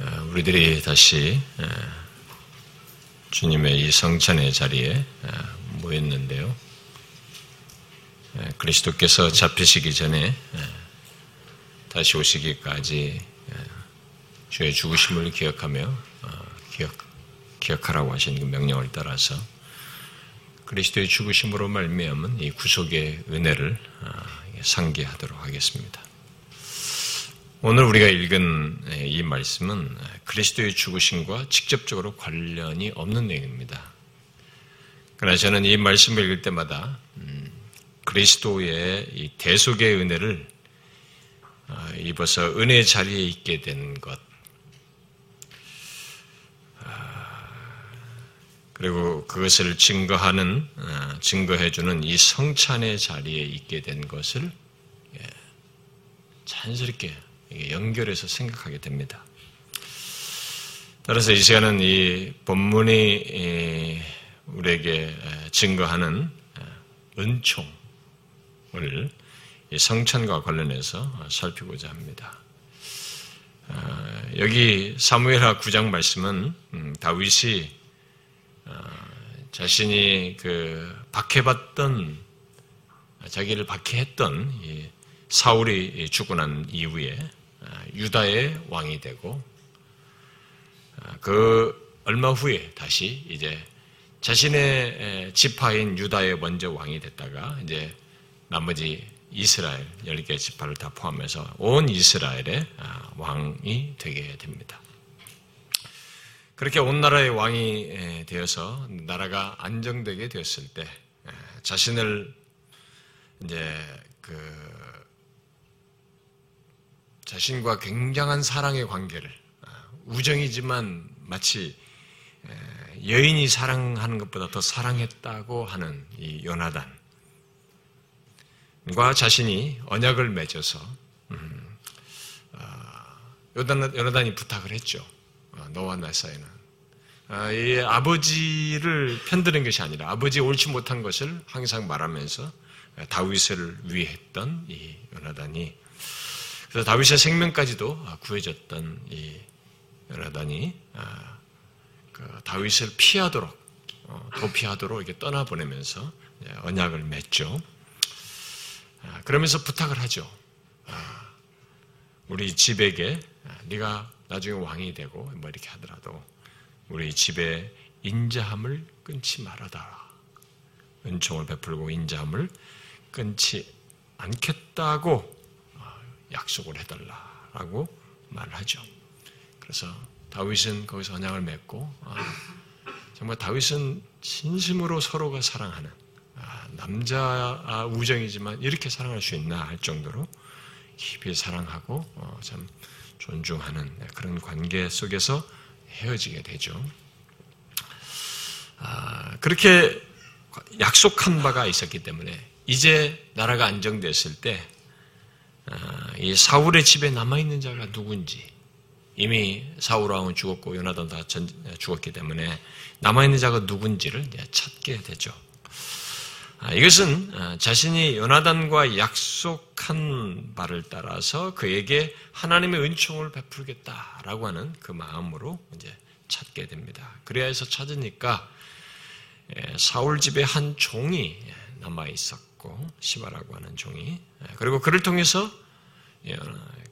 어, 우리들이 다시 어, 주님의 이 성찬의 자리에 어, 모였는데요. 그리스도께서 잡히시기 전에 다시 오시기까지 주의 죽으심을 기억하며 기억, 기억하라고 하신 그 명령을 따라서 그리스도의 죽으심으로 말미암은 이 구속의 은혜를 상기하도록 하겠습니다. 오늘 우리가 읽은 이 말씀은 그리스도의 죽으심과 직접적으로 관련이 없는 내용입니다. 그러나 저는 이 말씀을 읽을 때마다 음, 그리스도의 이 대속의 은혜를 어, 입어서 은혜 자리에 있게 된 것, 아, 그리고 그것을 증거하는, 어, 증거해주는 이 성찬의 자리에 있게 된 것을 예, 자연스럽게 연결해서 생각하게 됩니다. 따라서 이 시간은 이 본문이 우리에게 증거하는 은총을 성찬과 관련해서 살피고자 합니다. 아, 여기 사무엘하 9장 말씀은 음, 다윗이 아, 자신이 그 박해받던 자기를 박해했던 사울이 죽고 난 이후에 유다의 왕이 되고 아, 그 얼마 후에 다시 이제 자신의 지파인 유다의 먼저 왕이 됐다가 이제 나머지 이스라엘 10개 지파를 다 포함해서 온 이스라엘의 아, 왕이 되게 됩니다. 그렇게 온 나라의 왕이 되어서 나라가 안정되게 되었을 때 자신을 이제 그 자신과 굉장한 사랑의 관계를 아, 우정이지만 마치 여인이 사랑하는 것보다 더 사랑했다고 하는 이 요나단과 자신이 언약을 맺어서 음, 아, 요나단이 부탁을 했죠. 아, 너와 나 사이는 이 아버지를 편드는 것이 아니라 아버지 옳지 못한 것을 항상 말하면서 다윗을 위했던 이 요나단이 그래서 다윗의 생명까지도 구해졌던 이 요나단이 아, 그 다윗을 피하도록 어, 도피하도록 이렇게 떠나보내면서 언약을 맺죠. 아, 그러면서 부탁을 하죠. 아, 우리 집에게 네가 나중에 왕이 되고 뭐 이렇게 하더라도 우리 집에 인자함을 끊지 말아다. 은총을 베풀고 인자함을 끊지 않겠다고 약속을 해달라라고 말하죠. 그래서 다윗은 거기서 언약을 맺고 아, 정말 다윗은 진심으로 서로가 사랑하는 아, 남자 우정이지만 이렇게 사랑할 수 있나 할 정도로 깊이 사랑하고 어, 참 존중하는 그런 관계 속에서 헤어지게 되죠. 아, 그렇게 약속한 바가 있었기 때문에 이제 나라가 안정됐을 때 아, 이 사울의 집에 남아있는 자가 누군지 이미 사울 왕은 죽었고 요나단 다 죽었기 때문에 남아있는 자가 누군지를 찾게 되죠. 아, 이것은 아, 자신이 요나단과 약속한 바를 따라서 그에게 하나님의 은총을 베풀겠다라고 하는 그 마음으로 이제 찾게 됩니다. 그래야 해서 찾으니까 예, 사울 집에 한 종이 남아 있었고 시바라고 하는 종이 그리고 그를 통해서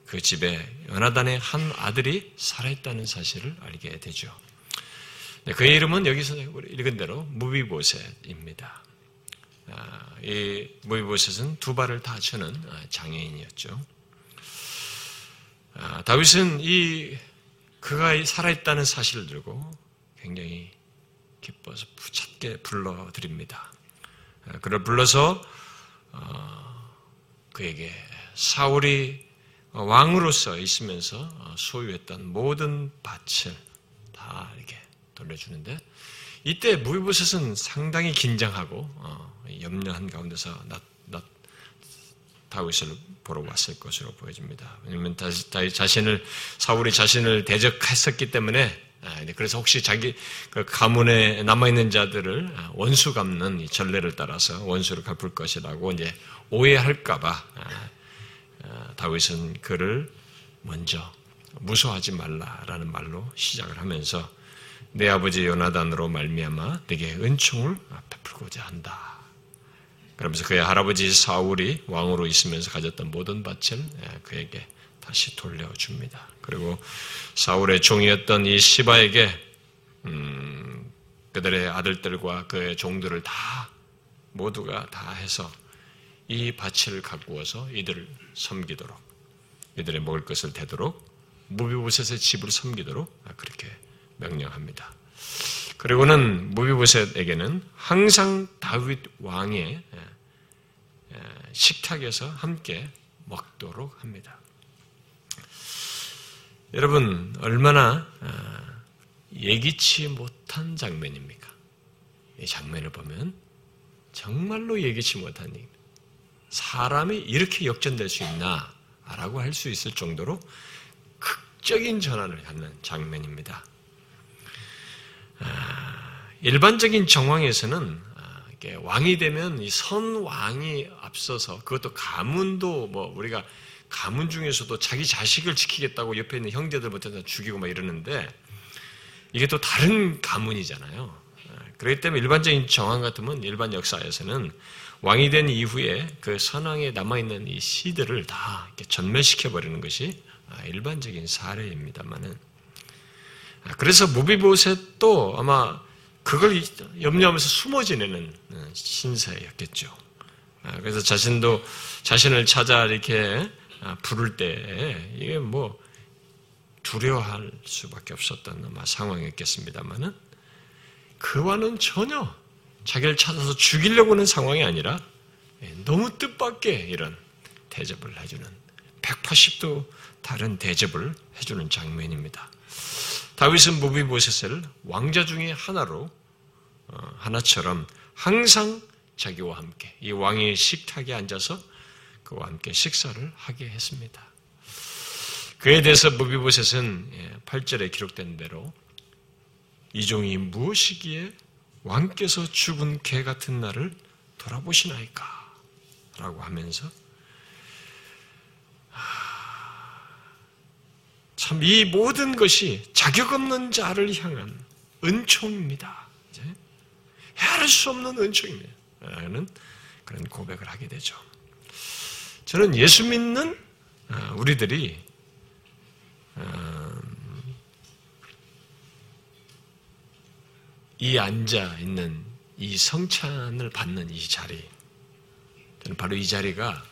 그 집에 연하단의 한 아들이 살아있다는 사실을 알게 되죠. 네, 그의 이름은 여기서 읽은 대로 무비보셋입니다. 아, 이 무비보셋은 두 발을 다 쳐는 아, 장애인이었죠. 아, 다윗은 이 그가 살아있다는 사실을 들고 굉장히 기뻐서 부착게 불러드립니다. 그를 불러서 어, 그에게 사울이 왕으로서 있으면서 소유했던 모든 밭을 다 이렇게 돌려주는데 이때 무비보셋은 상당히 긴장하고 어, 염려한 가운데서 나, 나, 다윗을 보러 왔을 것으로 보여집니다. 왜냐하면 자신을 사울이 자신을 대적했었기 때문에 아, 그래서 혹시 자기 그 가문에 남아있는 자들을 아, 원수 갚는 전례를 따라서 원수를 갚을 것이라고 이제 오해할까봐 아, 다윗은 그를 먼저 무서워하지 말라라는 말로 시작을 하면서 내 아버지 요나단으로 말미암아 내게 은총을 베풀고자 한다. 그러면서 그의 할아버지 사울이 왕으로 있으면서 가졌던 모든 밭을 예, 그에게 다시 돌려줍니다. 그리고 사울의 종이었던 이 시바에게 음, 그들의 아들들과 그의 종들을 다 모두가 다 해서 이 밭을 가꾸어서 이들을 섬기도록 이들의 먹을 것을 대도록 무비보셋의 집을 섬기도록 그렇게 명령합니다. 그리고는 무비보셋에게는 항상 다윗 왕의 식탁에서 함께 먹도록 합니다. 여러분 얼마나 아, 예기치 못한 장면입니까? 이 장면을 보면 정말로 예기치 못한 일. 사람이 이렇게 역전될 수 있나라고 할 수 있을 정도로 극적인 전환을 하는 장면입니다. 아, 일반적인 정황에서는 아, 왕이 되면 이 선왕이 앞서서 그것도 가문도 뭐 우리가 가문 중에서도 자기 자식을 지키겠다고 옆에 있는 형제들부터 죽이고 막 이러는데 이게 또 다른 가문이잖아요. 그렇기 때문에 일반적인 정황 같으면 일반 역사에서는 왕이 된 이후에 그 선왕에 남아있는 이 시들을 다 전멸시켜 버리는 것이 일반적인 사례입니다만은 그래서 무비보셋도 아마 그걸 염려하면서 숨어 지내는 신사였겠죠. 그래서 자신도 자신을 찾아 이렇게 부를 때 이게 뭐 두려워할 수밖에 없었던 아마 상황이었겠습니다만은 그와는 전혀 자기를 찾아서 죽이려고 하는 상황이 아니라 예, 너무 뜻밖의 이런 대접을 해주는 180도 다른 대접을 해주는 장면입니다. 다윗은 무비보셋을 왕자 중의 하나로 어, 하나처럼 항상 자기와 함께 이 왕의 식탁에 앉아서 그와 함께 식사를 하게 했습니다. 그에 대해서 무비보셋은 8절에 예, 기록된 대로 이 종이 무엇이기에 왕께서 죽은 개 같은 나를 돌아보시나이까? 라고 하면서 참 이 모든 것이 자격 없는 자를 향한 은총입니다. 헤아릴 수 없는 은총입니다. 라는 그런 고백을 하게 되죠. 저는 예수 믿는 아, 우리들이 아, 이 앉아 있는 이 성찬을 받는 이 자리, 저는 바로 이 자리가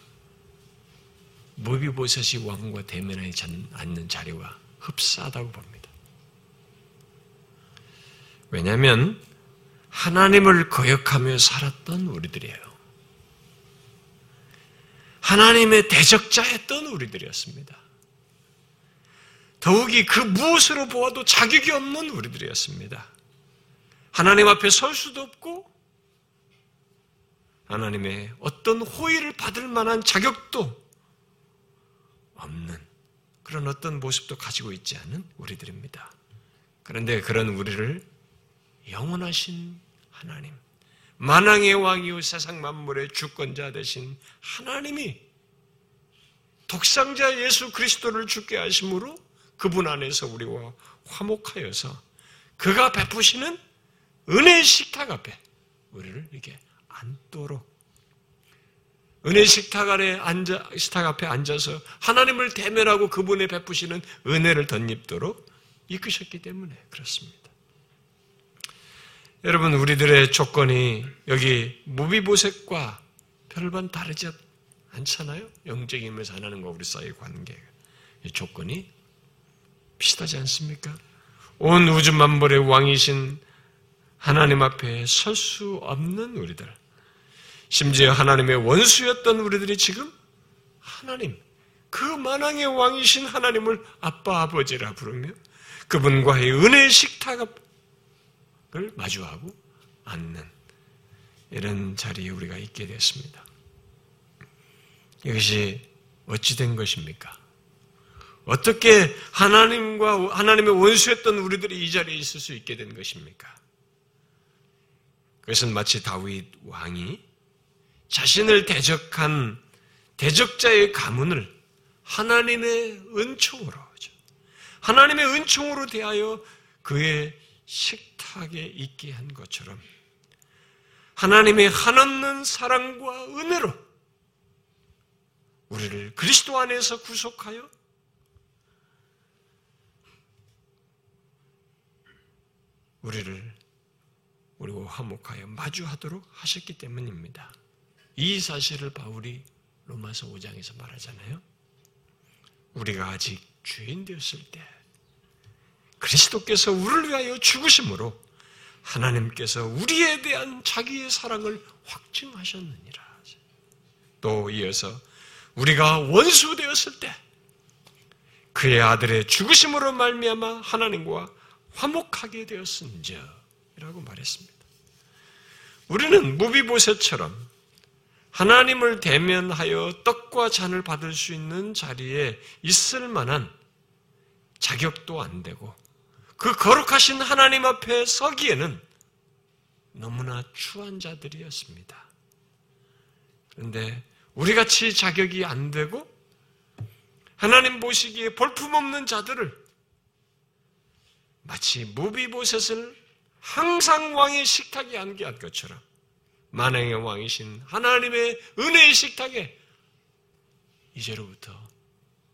무비보셋이 왕과 대면에 앉는 자리와 흡사하다고 봅니다. 왜냐하면 하나님을 거역하며 살았던 우리들이에요. 하나님의 대적자였던 우리들이었습니다. 더욱이 그 무엇으로 보아도 자격이 없는 우리들이었습니다. 하나님 앞에 설 수도 없고 하나님의 어떤 호의를 받을 만한 자격도 없는 그런 어떤 모습도 가지고 있지 않은 우리들입니다. 그런데 그런 우리를 영원하신 하나님, 만왕의 왕이요 세상 만물의 주권자 되신 하나님이 독상자 예수 그리스도를 죽게 하심으로 그분 안에서 우리와 화목하여서 그가 베푸시는 은혜의 식탁 앞에 우리를 이렇게 앉도록 은혜 식탁 아래 앉아 식탁 앞에 앉아서 하나님을 대면하고 그분의 베푸시는 은혜를 덧입도록 이끄셨기 때문에 그렇습니다. 여러분 우리들의 조건이 여기 무비보색과 별반 다르지 않잖아요. 영적인 면서 하나님과 우리 사이의 관계 이 조건이 비슷하지 않습니까? 온 우주 만물의 왕이신 하나님 앞에 설 수 없는 우리들, 심지어 하나님의 원수였던 우리들이 지금 하나님, 그 만왕의 왕이신 하나님을 아빠 아버지라 부르며 그분과의 은혜의 식탁 을 마주하고 앉는 이런 자리에 우리가 있게 됐습니다. 이것이 어찌된 것입니까? 어떻게 하나님과 하나님의 원수였던 우리들이 이 자리에 있을 수 있게 된 것입니까? 그것은 마치 다윗 왕이 자신을 대적한 대적자의 가문을 하나님의 은총으로 하나님의 은총으로 대하여 그의 식탁에 있게 한 것처럼 하나님의 한없는 사랑과 은혜로 우리를 그리스도 안에서 구속하여 우리를 우리와 화목하여 마주하도록 하셨기 때문입니다. 이 사실을 바울이 로마서 5장에서 말하잖아요. 우리가 아직 죄인 되었을 때 그리스도께서 우리를 위하여 죽으심으로 하나님께서 우리에 대한 자기의 사랑을 확증하셨느니라. 또 이어서 우리가 원수 되었을 때 그의 아들의 죽으심으로 말미암아 하나님과 화목하게 되었은저라고 말했습니다. 우리는 무비보셋처럼 하나님을 대면하여 떡과 잔을 받을 수 있는 자리에 있을 만한 자격도 안 되고 그 거룩하신 하나님 앞에 서기에는 너무나 추한 자들이었습니다. 그런데 우리 같이 자격이 안 되고 하나님 보시기에 볼품없는 자들을 마치 무비보셋을 항상 왕의 식탁에 앉게 한 것처럼 만행의 왕이신 하나님의 은혜의 식탁에 이제로부터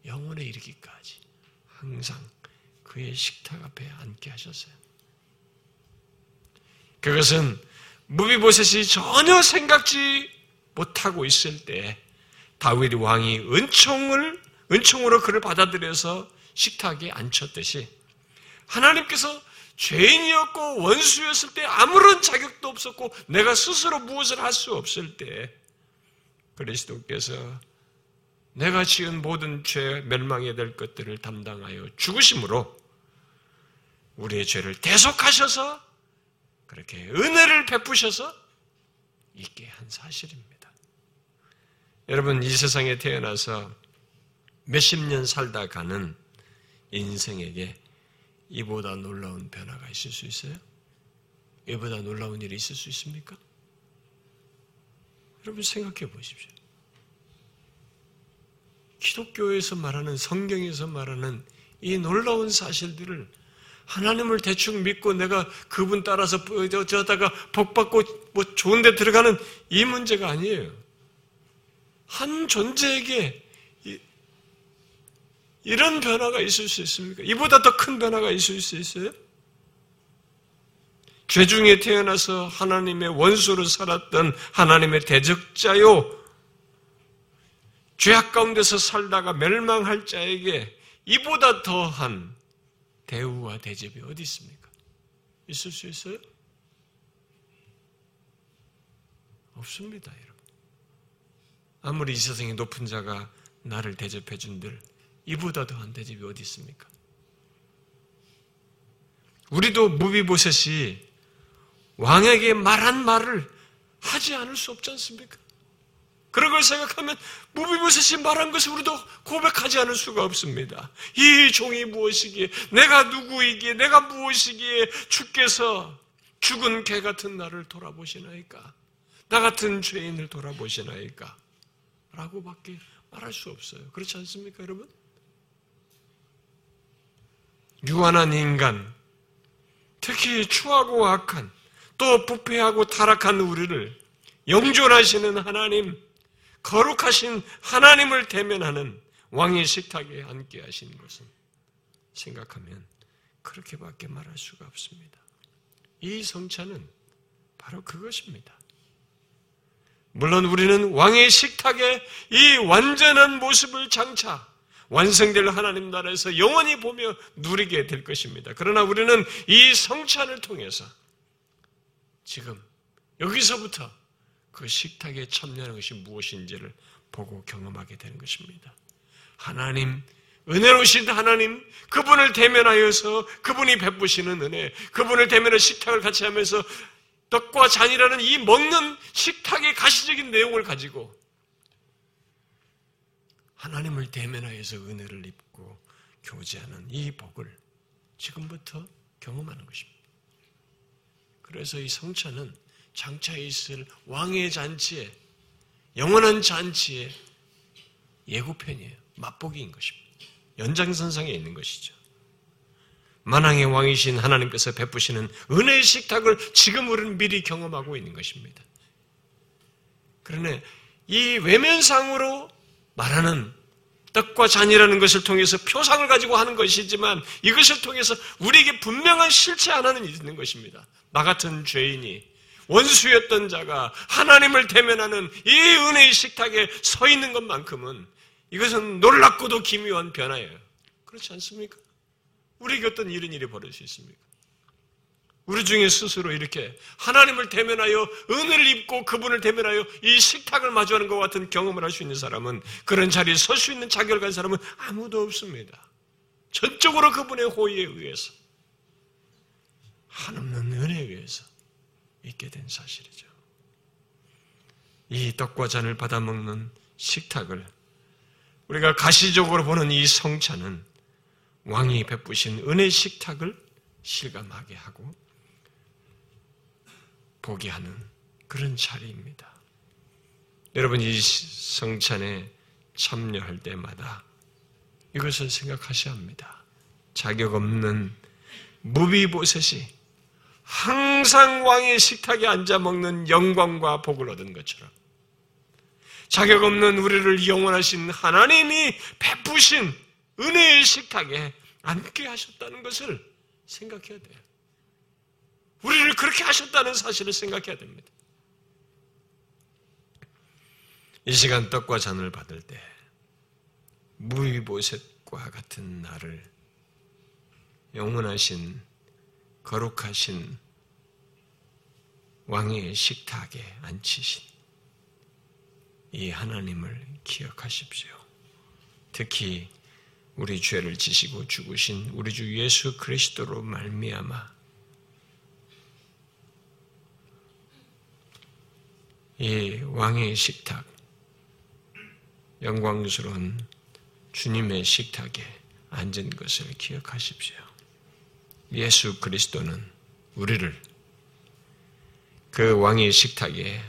영원에 이르기까지 항상 그의 식탁 앞에 앉게 하셨어요. 그것은 무비보셋이 전혀 생각지 못하고 있을 때 다윗 왕이 은총을 은총으로 그를 받아들여서 식탁에 앉혔듯이 하나님께서 죄인이었고 원수였을 때 아무런 자격도 없었고 내가 스스로 무엇을 할 수 없을 때 그리스도께서 내가 지은 모든 죄 멸망해야 될 것들을 담당하여 죽으심으로 우리의 죄를 대속하셔서 그렇게 은혜를 베푸셔서 있게 한 사실입니다. 여러분 이 세상에 태어나서 몇십 년 살다 가는 인생에게 이보다 놀라운 변화가 있을 수 있어요? 이보다 놀라운 일이 있을 수 있습니까? 여러분 생각해 보십시오. 기독교에서 말하는 성경에서 말하는 이 놀라운 사실들을 하나님을 대충 믿고 내가 그분 따라서 저다가 복 받고 뭐 좋은 데 들어가는 이 문제가 아니에요. 한 존재에게 이런 변화가 있을 수 있습니까? 이보다 더 큰 변화가 있을 수 있어요? 죄 중에 태어나서 하나님의 원수로 살았던 하나님의 대적자요. 죄악 가운데서 살다가 멸망할 자에게 이보다 더한 대우와 대접이 어디 있습니까? 있을 수 있어요? 없습니다, 여러분. 아무리 이 세상에 높은 자가 나를 대접해 준들 이보다 더한 대접이 어디 있습니까? 우리도 무비보셋이 왕에게 말한 말을 하지 않을 수 없지 않습니까? 그런 걸 생각하면 무비보셋이 말한 것을 우리도 고백하지 않을 수가 없습니다. 이 종이 무엇이기에, 내가 누구이기에, 내가 무엇이기에 주께서 죽은 개 같은 나를 돌아보시나이까? 나 같은 죄인을 돌아보시나이까? 라고밖에 말할 수 없어요. 그렇지 않습니까, 여러분? 유한한 인간, 특히 추하고 악한, 또 부패하고 타락한 우리를 영존하시는 하나님, 거룩하신 하나님을 대면하는 왕의 식탁에 앉게 하신 것은 생각하면 그렇게밖에 말할 수가 없습니다. 이 성찬은 바로 그것입니다. 물론 우리는 왕의 식탁에 이 완전한 모습을 장차 완성될 하나님 나라에서 영원히 보며 누리게 될 것입니다. 그러나 우리는 이 성찬을 통해서 지금 여기서부터 그 식탁에 참여하는 것이 무엇인지를 보고 경험하게 되는 것입니다. 하나님, 은혜로우신 하나님, 그분을 대면하여서 그분이 베푸시는 은혜, 그분을 대면해 식탁을 같이 하면서 떡과 잔이라는 이 먹는 식탁의 가시적인 내용을 가지고 하나님을 대면하여서 은혜를 입고 교제하는 이 복을 지금부터 경험하는 것입니다. 그래서 이 성찬은 장차 있을 왕의 잔치에 영원한 잔치의 예고편이에요. 맛보기인 것입니다. 연장선상에 있는 것이죠. 만왕의 왕이신 하나님께서 베푸시는 은혜의 식탁을 지금 우리는 미리 경험하고 있는 것입니다. 그러나 이 외면상으로 말하는 떡과 잔이라는 것을 통해서 표상을 가지고 하는 것이지만 이것을 통해서 우리에게 분명한 실체 하나는 있는 것입니다. 나 같은 죄인이 원수였던 자가 하나님을 대면하는 이 은혜의 식탁에 서 있는 것만큼은 이것은 놀랍고도 기묘한 변화예요. 그렇지 않습니까? 우리에게 어떤 이런 일이 벌어질 수 있습니까? 우리 중에 스스로 이렇게 하나님을 대면하여 은혜를 입고 그분을 대면하여 이 식탁을 마주하는 것 같은 경험을 할 수 있는 사람은 그런 자리에 설 수 있는 자격을 가진 사람은 아무도 없습니다. 전적으로 그분의 호의에 의해서 한없는 은혜에 의해서 있게 된 사실이죠. 이 떡과 잔을 받아 먹는 식탁을 우리가 가시적으로 보는 이 성찬은 왕이 베푸신 은혜 식탁을 실감하게 하고 보게 하는 그런 자리입니다. 여러분 이 성찬에 참여할 때마다 이것을 생각하셔야 합니다. 자격 없는 무비보셋이 항상 왕의 식탁에 앉아 먹는 영광과 복을 얻은 것처럼 자격 없는 우리를 영원하신 하나님이 베푸신 은혜의 식탁에 앉게 하셨다는 것을 생각해야 돼요. 우리를 그렇게 하셨다는 사실을 생각해야 됩니다. 이 시간 떡과 잔을 받을 때 무위보셋과 같은 나를 영원하신 거룩하신 왕의 식탁에 앉히신 이 하나님을 기억하십시오. 특히 우리 죄를 지시고 죽으신 우리 주 예수 그리스도로 말미암아 이 왕의 식탁 영광스러운 주님의 식탁에 앉은 것을 기억하십시오. 예수 그리스도는 우리를 그 왕의 식탁에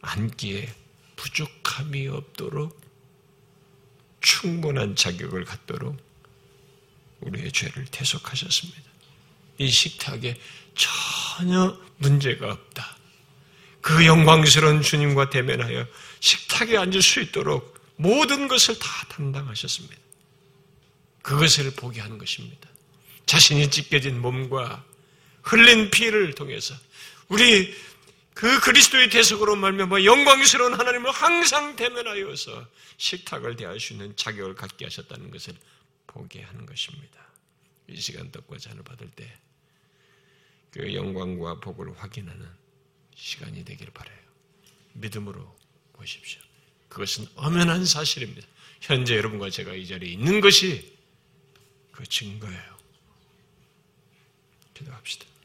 앉기에 부족함이 없도록 충분한 자격을 갖도록 우리의 죄를 대속하셨습니다. 이 식탁에 전혀 문제가 없다. 그 영광스러운 주님과 대면하여 식탁에 앉을 수 있도록 모든 것을 다 담당하셨습니다. 그것을 보게 하는 것입니다. 자신이 찢겨진 몸과 흘린 피를 통해서 우리 그 그리스도의 대속으로 말미암아 영광스러운 하나님을 항상 대면하여서 식탁을 대할 수 있는 자격을 갖게 하셨다는 것을 보게 하는 것입니다. 이 시간 떡과 잔을 받을 때 그 영광과 복을 확인하는 시간이 되기를 바라요. 믿음으로 보십시오. 그것은 엄연한 사실입니다. 현재 여러분과 제가 이 자리에 있는 것이 그 증거예요. 기도합시다.